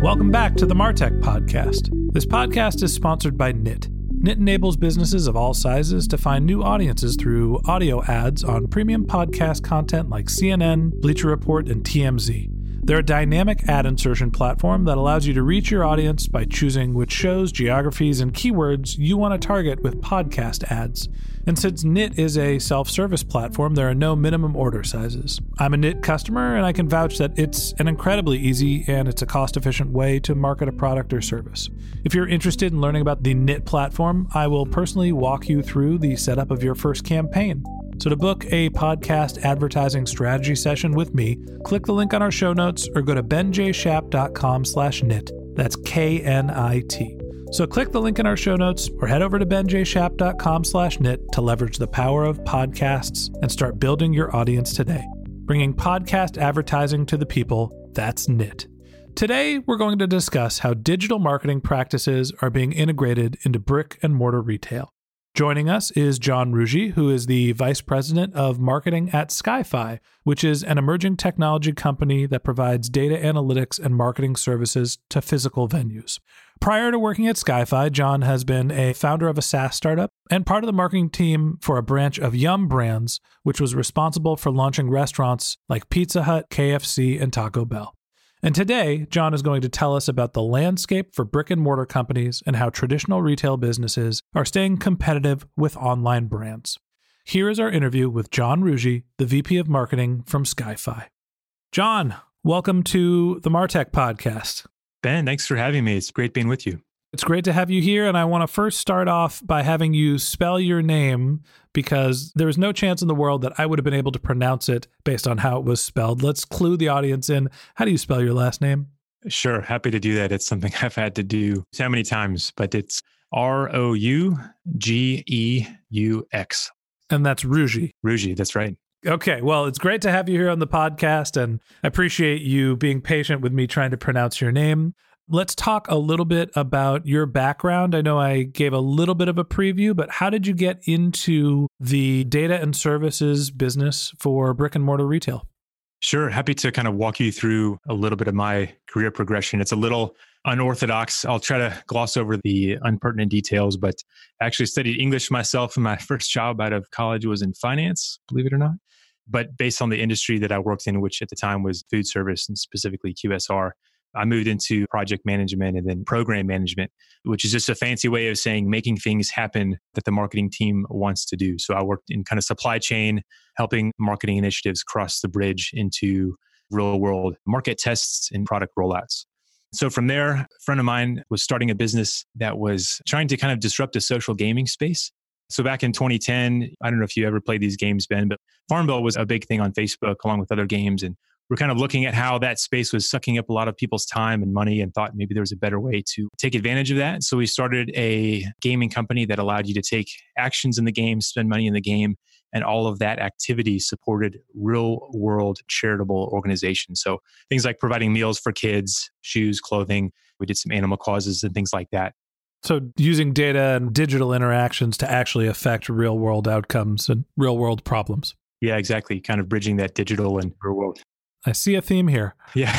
Welcome back to the Martech Podcast. This podcast is sponsored by Knit. Knit enables businesses of all sizes to find new audiences through audio ads on premium podcast content like CNN, Bleacher Report, and TMZ. They're a dynamic ad insertion platform that allows you to reach your audience by choosing which shows, geographies, and keywords you want to target with podcast ads. And since Knit is a self service platform, there are no minimum order sizes. I'm a Knit customer, and I can vouch that it's an incredibly easy and it's a cost efficient way to market a product or service. If you're interested in learning about the Knit platform, I will personally walk you through the setup of your first campaign. So to book a podcast advertising strategy session with me, click the link on our show notes or go to benjshap.com slash knit. That's K-N-I-T. So click the link in our show notes or head over to benjshap.com slash knit to leverage the power of podcasts and start building your audience today. Bringing podcast advertising to the people, that's knit. Today, we're going to discuss how digital marketing practices are being integrated into brick and mortar retail. Joining us is John Rougeux, who is the Vice President of Marketing at Skyfii, which is an emerging technology company that provides data analytics and marketing services to physical venues. Prior to working at Skyfii, John has been a founder of a SaaS startup and part of the marketing team for a branch of Yum Brands, which was responsible for launching restaurants like Pizza Hut, KFC, and Taco Bell. And today, John is going to tell us about the landscape for brick and mortar companies and how traditional retail businesses are staying competitive with online brands. Here is our interview with John Rougeux, the VP of Marketing from Skyfii. John, welcome to the Martech podcast. Ben, thanks for having me. It's great being with you. It's great to have you here. And I want to first start off by having you spell your name because there was no chance in the world that I would have been able to pronounce it based on how it was spelled. Let's clue the audience in. How do you spell your last name? Sure. Happy to do that. It's something I've had to do so many times, but it's R O U G E U X. And that's Rougeux. Rougeux, that's right. Okay, well, it's great to have you here on the podcast, and I appreciate you being patient with me trying to pronounce your name. Let's talk a little bit about your background. I know I gave a little bit of a preview, but how did you get into the data and services business for brick and mortar retail? Sure. Happy to kind of walk you through a little bit of my career progression. It's a little unorthodox. I'll try to gloss over the unpertinent details, but I actually studied English myself, and my first job out of college was in finance, believe it or not. But based on the industry that I worked in, which at the time was food service and specifically QSR, I moved into project management and then program management, which is just a fancy way of saying making things happen that the marketing team wants to do. So I worked in kind of supply chain, helping marketing initiatives cross the bridge into real world market tests and product rollouts. So from there, a friend of mine was starting a business that was trying to kind of disrupt the social gaming space. So back in 2010, I don't know if you ever played these games, Ben, but Farmville was a big thing on Facebook along with other games. And we're kind of looking at how that space was sucking up a lot of people's time and money and thought maybe there was a better way to take advantage of that. So we started a gaming company that allowed you to take actions in the game, spend money in the game, and all of that activity supported real world charitable organizations. So things like providing meals for kids, shoes, clothing. We did some animal causes and things like that. So, using data and digital interactions to actually affect real world outcomes and real world problems. Yeah, exactly. Kind of bridging that digital and real world. I see a theme here. Yeah.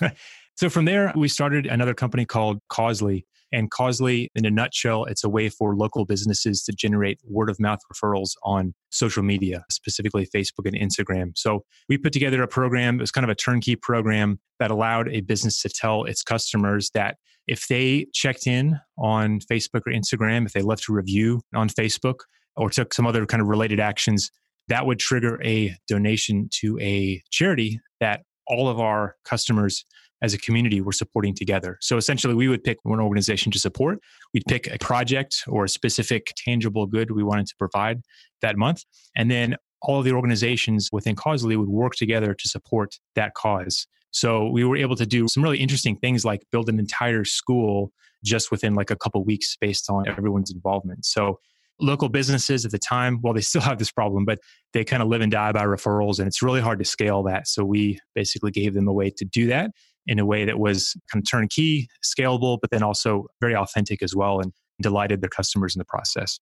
so, from there, we started another company called Causely. And Causely, in a nutshell, it's a way for local businesses to generate word of mouth referrals on social media, specifically Facebook and Instagram. So we put together a program. It was kind of a turnkey program that allowed a business to tell its customers that if they checked in on Facebook or Instagram, if they left a review on Facebook or took some other kind of related actions, that would trigger a donation to a charity that all of our customers as a community were supporting together. So essentially, we would pick one organization to support. We'd pick a project or a specific tangible good we wanted to provide that month. And then all of the organizations within Causely would work together to support that cause. So we were able to do some really interesting things like build an entire school just within like a couple weeks based on everyone's involvement. So local businesses at the time, well, they still have this problem, but they kind of live and die by referrals and it's really hard to scale that. So we basically gave them a way to do that in a way that was kind of turnkey, scalable, but then also very authentic as well and delighted their customers in the process.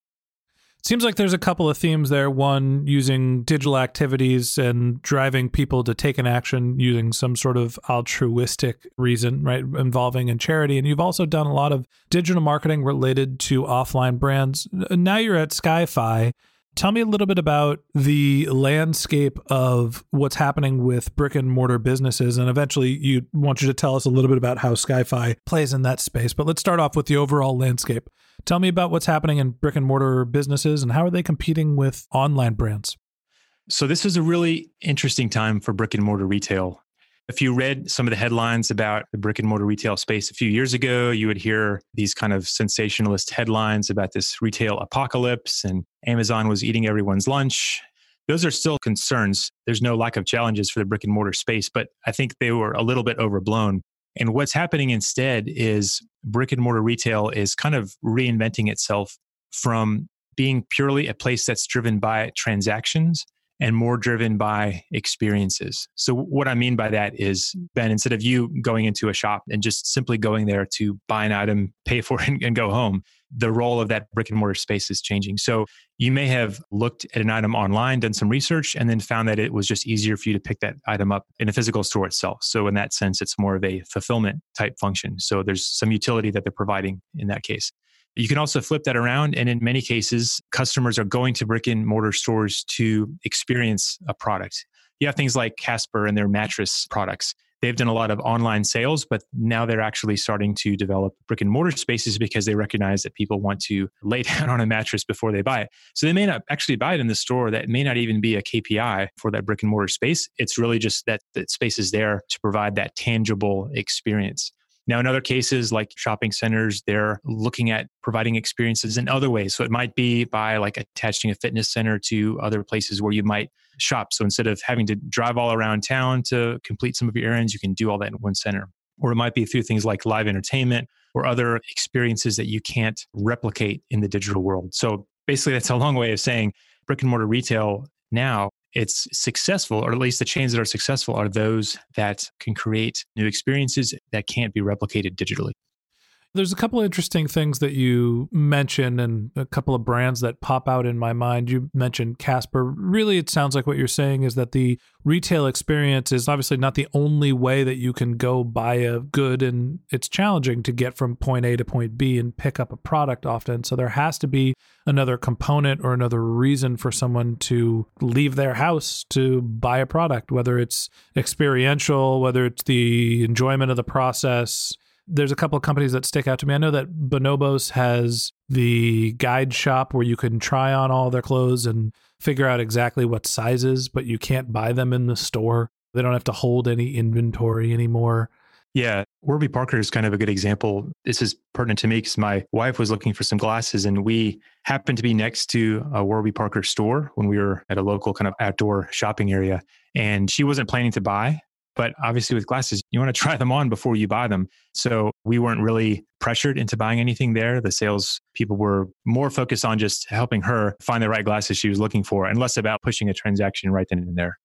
Seems like there's a couple of themes there. One, using digital activities and driving people to take an action using some sort of altruistic reason, right? Involving in charity. And you've also done a lot of digital marketing related to offline brands. Now you're at Skyfii. Tell me a little bit about the landscape of what's happening with brick and mortar businesses. And eventually, you want you to tell us a little bit about how Skyfii plays in that space. But let's start off with the overall landscape. Tell me about what's happening in brick and mortar businesses and how are they competing with online brands? So, this is a really interesting time for brick and mortar retail. If you read some of the headlines about the brick and mortar retail space a few years ago, you would hear these kind of sensationalist headlines about this retail apocalypse and Amazon was eating everyone's lunch. Those are still concerns. There's no lack of challenges for the brick and mortar space, but I think they were a little bit overblown. And what's happening instead is brick and mortar retail is kind of reinventing itself from being purely a place that's driven by transactions and more driven by experiences. So, what I mean by that is, Ben, instead of you going into a shop and just simply going there to buy an item, pay for it, and, and go home, the role of that brick and mortar space is changing. So, you may have looked at an item online, done some research, and then found that it was just easier for you to pick that item up in a physical store itself. So, in that sense, it's more of a fulfillment type function. So, there's some utility that they're providing in that case. You can also flip that around. And in many cases, customers are going to brick and mortar stores to experience a product. You have things like Casper and their mattress products. They've done a lot of online sales, but now they're actually starting to develop brick and mortar spaces because they recognize that people want to lay down on a mattress before they buy it. So they may not actually buy it in the store. That may not even be a KPI for that brick and mortar space. It's really just that that space is there to provide that tangible experience. Now, in other cases, like shopping centers, they're looking at providing experiences in other ways. So it might be by like attaching a fitness center to other places where you might shop. So instead of having to drive all around town to complete some of your errands, you can do all that in one center. Or it might be through things like live entertainment or other experiences that you can't replicate in the digital world. So basically, that's a long way of saying brick and mortar retail now it's successful, or at least the chains that are successful are those that can create new experiences that can't be replicated digitally. There's a couple of interesting things that you mentioned and a couple of brands that pop out in my mind. You mentioned Casper. Really, it sounds like what you're saying is that the retail experience is obviously not the only way that you can go buy a good, and it's challenging to get from point A to point B and pick up a product often. So there has to be another component or another reason for someone to leave their house to buy a product, whether it's experiential, whether it's the enjoyment of the process there's a couple of companies that stick out to me. I know that Bonobos has the guide shop where you can try on all their clothes and figure out exactly what sizes, but you can't buy them in the store. They don't have to hold any inventory anymore. Yeah, Warby Parker is kind of a good example. This is pertinent to me because my wife was looking for some glasses, and we happened to be next to a Warby Parker store when we were at a local kind of outdoor shopping area. And she wasn't planning to buy, but obviously, with glasses, you want to try them on before you buy them. So we weren't really pressured into buying anything there. The sales people were more focused on just helping her find the right glasses she was looking for and less about pushing a transaction right then and there.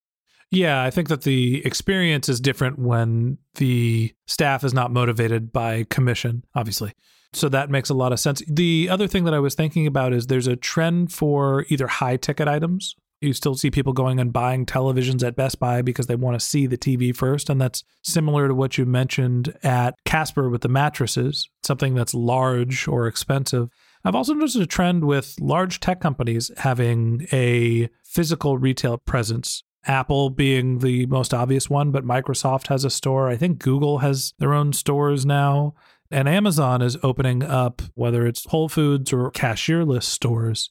Yeah, I think that the experience is different when the staff is not motivated by commission, obviously. So that makes a lot of sense. The other thing that I was thinking about is there's a trend for either high ticket items. You still see people going and buying televisions at Best Buy because they want to see the TV first. And that's similar to what you mentioned at Casper with the mattresses, something that's large or expensive. I've also noticed a trend with large tech companies having a physical retail presence. Apple being the most obvious one, but Microsoft has a store. I think Google has their own stores now. And Amazon is opening up, whether it's Whole Foods or cashierless stores.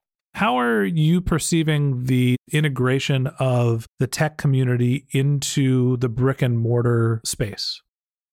How are you perceiving the integration of the tech community into the brick and mortar space?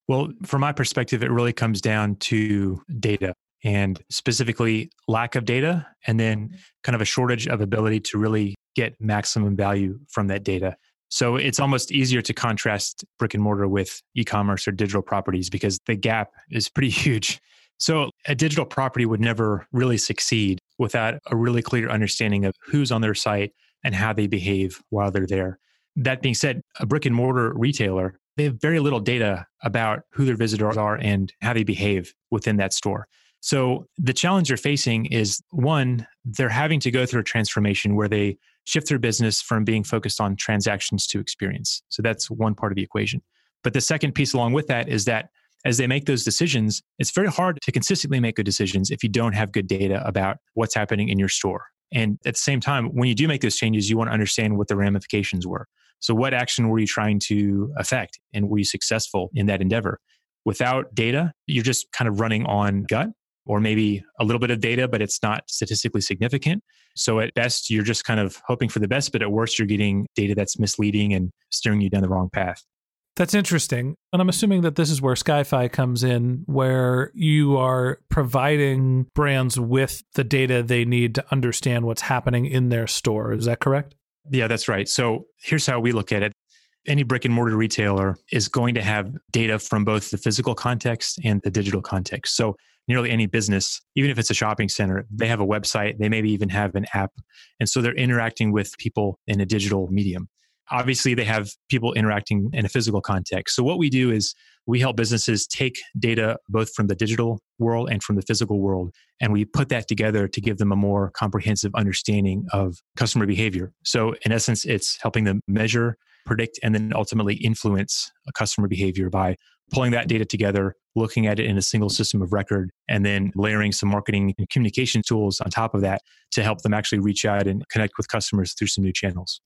Well, from my perspective, it really comes down to data and specifically lack of data, and then mm-hmm. kind of a shortage of ability to really get maximum value from that data. So it's almost easier to contrast brick and mortar with e commerce or digital properties because the gap is pretty huge. So a digital property would never really succeed without a really clear understanding of who's on their site and how they behave while they're there. That being said, a brick and mortar retailer, they have very little data about who their visitors are and how they behave within that store. So the challenge they're facing is one, they're having to go through a transformation where they shift their business from being focused on transactions to experience. So that's one part of the equation. But the second piece along with that is that as they make those decisions, it's very hard to consistently make good decisions if you don't have good data about what's happening in your store. And at the same time, when you do make those changes, you want to understand what the ramifications were. So, what action were you trying to affect? And were you successful in that endeavor? Without data, you're just kind of running on gut or maybe a little bit of data, but it's not statistically significant. So, at best, you're just kind of hoping for the best, but at worst, you're getting data that's misleading and steering you down the wrong path. That's interesting. And I'm assuming that this is where Skyfii comes in, where you are providing brands with the data they need to understand what's happening in their store. Is that correct? Yeah, that's right. So here's how we look at it. Any brick and mortar retailer is going to have data from both the physical context and the digital context. So nearly any business, even if it's a shopping center, they have a website, they maybe even have an app. And so they're interacting with people in a digital medium. Obviously, they have people interacting in a physical context. So, what we do is we help businesses take data both from the digital world and from the physical world, and we put that together to give them a more comprehensive understanding of customer behavior. So, in essence, it's helping them measure, predict, and then ultimately influence a customer behavior by pulling that data together, looking at it in a single system of record, and then layering some marketing and communication tools on top of that to help them actually reach out and connect with customers through some new channels.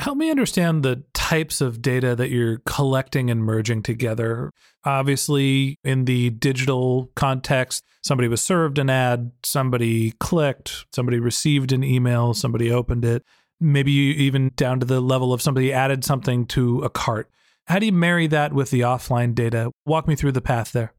Help me understand the types of data that you're collecting and merging together. Obviously, in the digital context, somebody was served an ad, somebody clicked, somebody received an email, somebody opened it. Maybe even down to the level of somebody added something to a cart. How do you marry that with the offline data? Walk me through the path there.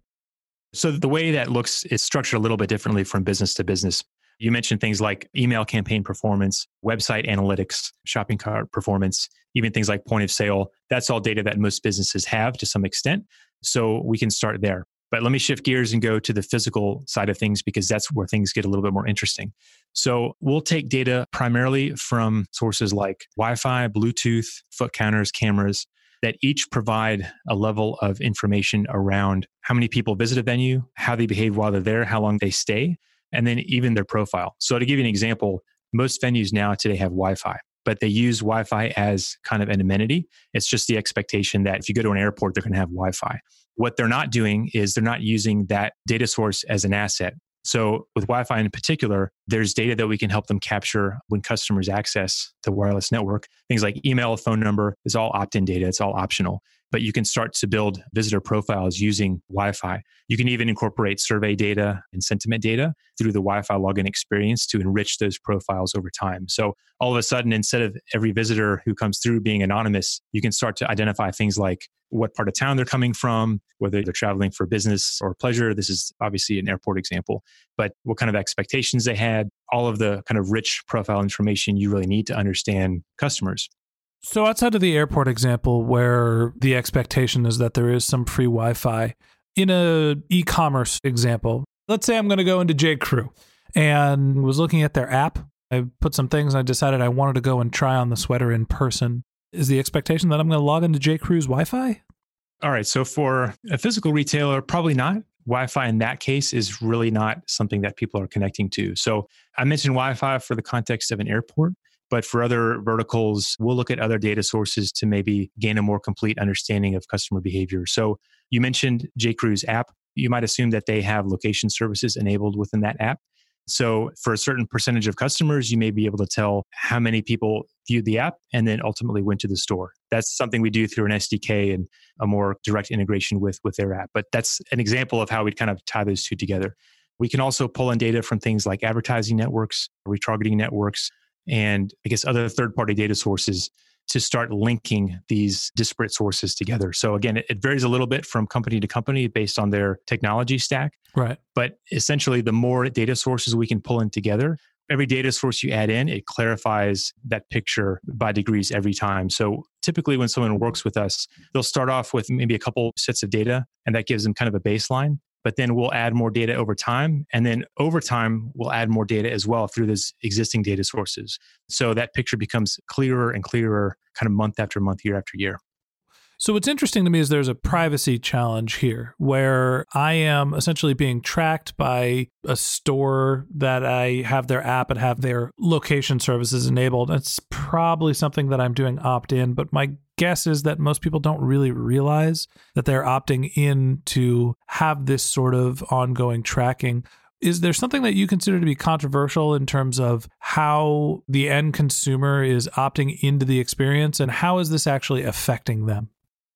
So the way that looks is structured a little bit differently from business to business. You mentioned things like email campaign performance, website analytics, shopping cart performance, even things like point of sale. That's all data that most businesses have to some extent. So we can start there. But let me shift gears and go to the physical side of things because that's where things get a little bit more interesting. So we'll take data primarily from sources like Wi Fi, Bluetooth, foot counters, cameras that each provide a level of information around how many people visit a venue, how they behave while they're there, how long they stay, and then even their profile. So, to give you an example, most venues now today have Wi Fi, but they use Wi Fi as kind of an amenity. It's just the expectation that if you go to an airport, they're going to have Wi Fi. What they're not doing is they're not using that data source as an asset. So, with Wi Fi in particular, there's data that we can help them capture when customers access the wireless network. Things like email, phone number is all opt in data, it's all optional but you can start to build visitor profiles using Wi Fi. You can even incorporate survey data and sentiment data through the Wi Fi login experience to enrich those profiles over time. So, all of a sudden, instead of every visitor who comes through being anonymous, you can start to identify things like what part of town they're coming from, whether they're traveling for business or pleasure. This is obviously an airport example, but what kind of expectations they had, all of the kind of rich profile information you really need to understand customers. So, outside of the airport example, where the expectation is that there is some free Wi Fi, in a e-commerce example, let's say I'm going to go into J. Crew and was looking at their app. I put some things and I decided I wanted to go and try on the sweater in person. Is the expectation that I'm going to log into J. Crew's Wi Fi? All right. So, for a physical retailer, probably not. Wi Fi in that case is really not something that people are connecting to. So, I mentioned Wi Fi for the context of an airport. But for other verticals, we'll look at other data sources to maybe gain a more complete understanding of customer behavior. So you mentioned JCrew's app. You might assume that they have location services enabled within that app. So for a certain percentage of customers, you may be able to tell how many people viewed the app and then ultimately went to the store. That's something we do through an SDK and a more direct integration with, with their app. But that's an example of how we'd kind of tie those two together. We can also pull in data from things like advertising networks, retargeting networks, and I guess other third party data sources to start linking these disparate sources together. So again, it, it, varies a little bit from company to company based on their technology stack. Right. But essentially, the more data sources we can pull in together, every data source you add in, it clarifies that picture by degrees every time. So typically, when someone works with us, they'll start off with maybe a couple sets of data, and that gives them kind of a baseline but then we'll add more data over time. And then over time, we'll add more data as well through those existing data sources. So that picture becomes clearer and clearer kind of month after month, year after year. So, what's interesting to me is there's a privacy challenge here where I am essentially being tracked by a store that I have their app and have their location services enabled. It's probably something that I'm doing opt in, but my guess is that most people don't really realize that they're opting in to have this sort of ongoing tracking. Is there something that you consider to be controversial in terms of how the end consumer is opting into the experience and how is this actually affecting them?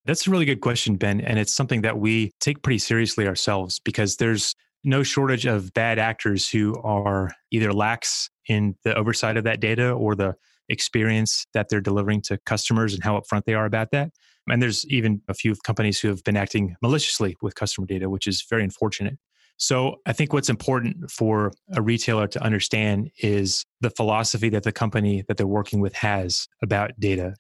That's a really good question, Ben. And it's something that we take pretty seriously ourselves because there's no shortage of bad actors who are either lax in the oversight of that data or the experience that they're delivering to customers and how upfront they are about that. And there's even a few companies who have been acting maliciously with customer data, which is very unfortunate. So I think what's important for a retailer to understand is the philosophy that the company that they're working with has about data.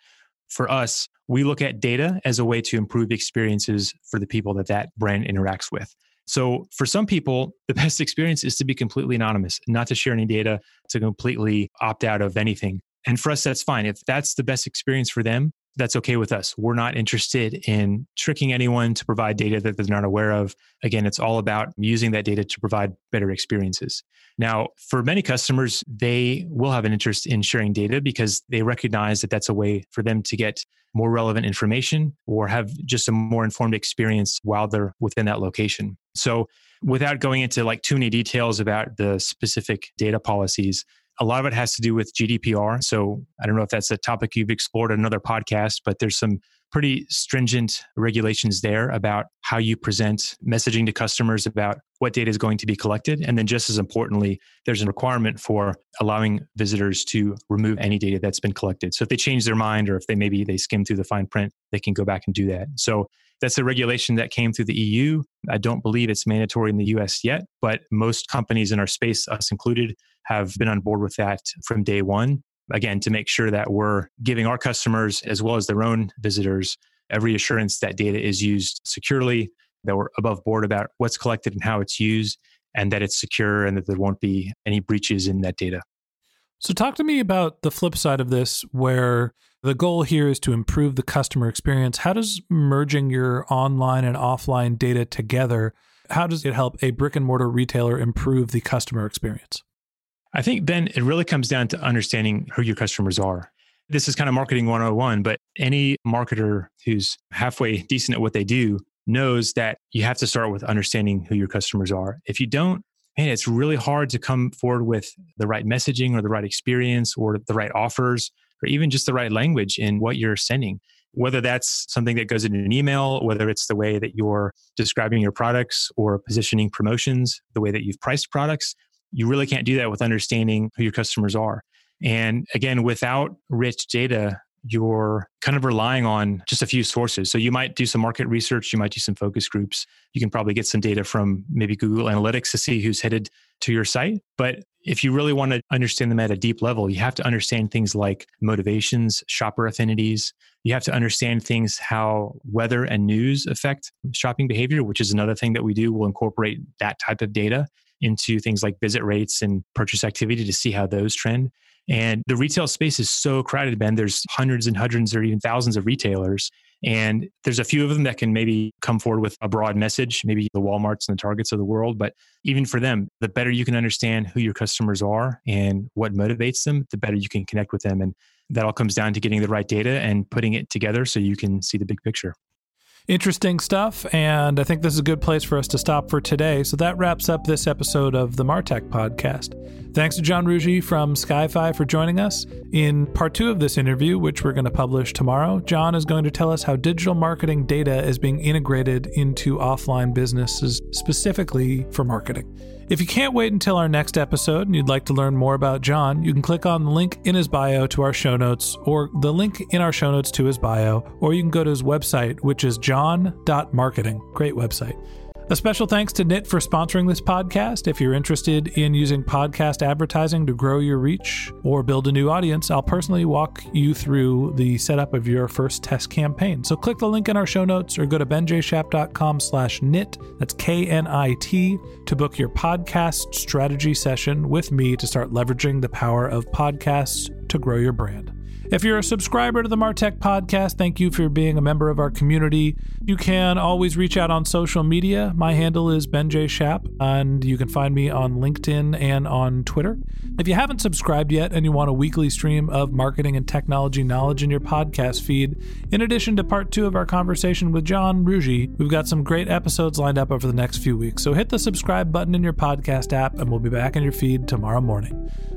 For us, we look at data as a way to improve experiences for the people that that brand interacts with. So for some people, the best experience is to be completely anonymous, not to share any data, to completely opt out of anything. And for us, that's fine. If that's the best experience for them, that's okay with us. We're not interested in tricking anyone to provide data that they're not aware of. Again, it's all about using that data to provide better experiences. Now, for many customers, they will have an interest in sharing data because they recognize that that's a way for them to get more relevant information or have just a more informed experience while they're within that location. So, without going into like too many details about the specific data policies, a lot of it has to do with GDPR. So I don't know if that's a topic you've explored in another podcast, but there's some pretty stringent regulations there about how you present messaging to customers about what data is going to be collected. And then, just as importantly, there's a requirement for allowing visitors to remove any data that's been collected. So, if they change their mind or if they maybe they skim through the fine print, they can go back and do that. So, That's a regulation that came through the EU. I don't believe it's mandatory in the US yet, but most companies in our space, us included, have been on board with that from day one. Again, to make sure that we're giving our customers, as well as their own visitors, every assurance that data is used securely, that we're above board about what's collected and how it's used, and that it's secure and that there won't be any breaches in that data. So, talk to me about the flip side of this, where the goal here is to improve the customer experience. How does merging your online and offline data together, how does it help a brick and mortar retailer improve the customer experience? I think, Ben, it really comes down to understanding who your customers are. This is kind of marketing 101, but any marketer who's halfway decent at what they do knows that you have to start with understanding who your customers are. If you don't, man, it's really hard to come forward with the right messaging or the right experience or the right offers or even just the right language in what you're sending. Whether that's something that goes in an email, whether it's the way that you're describing your products or positioning promotions, the way that you've priced products, you really can't do that with understanding who your customers are. And again, without rich data, you're kind of relying on just a few sources. So you might do some market research, you might do some focus groups. You can probably get some data from maybe Google Analytics to see who's headed to your site. But if you really want to understand them at a deep level, you have to understand things like motivations, shopper affinities. You have to understand things how weather and news affect shopping behavior, which is another thing that we do. We'll incorporate that type of data into things like visit rates and purchase activity to see how those trend. And the retail space is so crowded, Ben. There's hundreds and hundreds or even thousands of retailers. And there's a few of them that can maybe come forward with a broad message, maybe the Walmarts and the Targets of the world. But even for them, the better you can understand who your customers are and what motivates them, the better you can connect with them. And that all comes down to getting the right data and putting it together so you can see the big picture. Interesting stuff, and I think this is a good place for us to stop for today. So that wraps up this episode of the Martech podcast. Thanks to John Rougeux from Skyfii for joining us. In part two of this interview, which we're going to publish tomorrow, John is going to tell us how digital marketing data is being integrated into offline businesses specifically for marketing. If you can't wait until our next episode and you'd like to learn more about John, you can click on the link in his bio to our show notes, or the link in our show notes to his bio, or you can go to his website, which is john.marketing. Great website. A special thanks to Knit for sponsoring this podcast. If you're interested in using podcast advertising to grow your reach or build a new audience, I'll personally walk you through the setup of your first test campaign. So click the link in our show notes or go to benjshap.com slash knit, that's K-N-I-T, to book your podcast strategy session with me to start leveraging the power of podcasts to grow your brand. If you're a subscriber to the Martech podcast, thank you for being a member of our community. You can always reach out on social media. My handle is Ben J. Shap, and you can find me on LinkedIn and on Twitter. If you haven't subscribed yet and you want a weekly stream of marketing and technology knowledge in your podcast feed, in addition to part two of our conversation with John Rougeux, we've got some great episodes lined up over the next few weeks. So hit the subscribe button in your podcast app, and we'll be back in your feed tomorrow morning.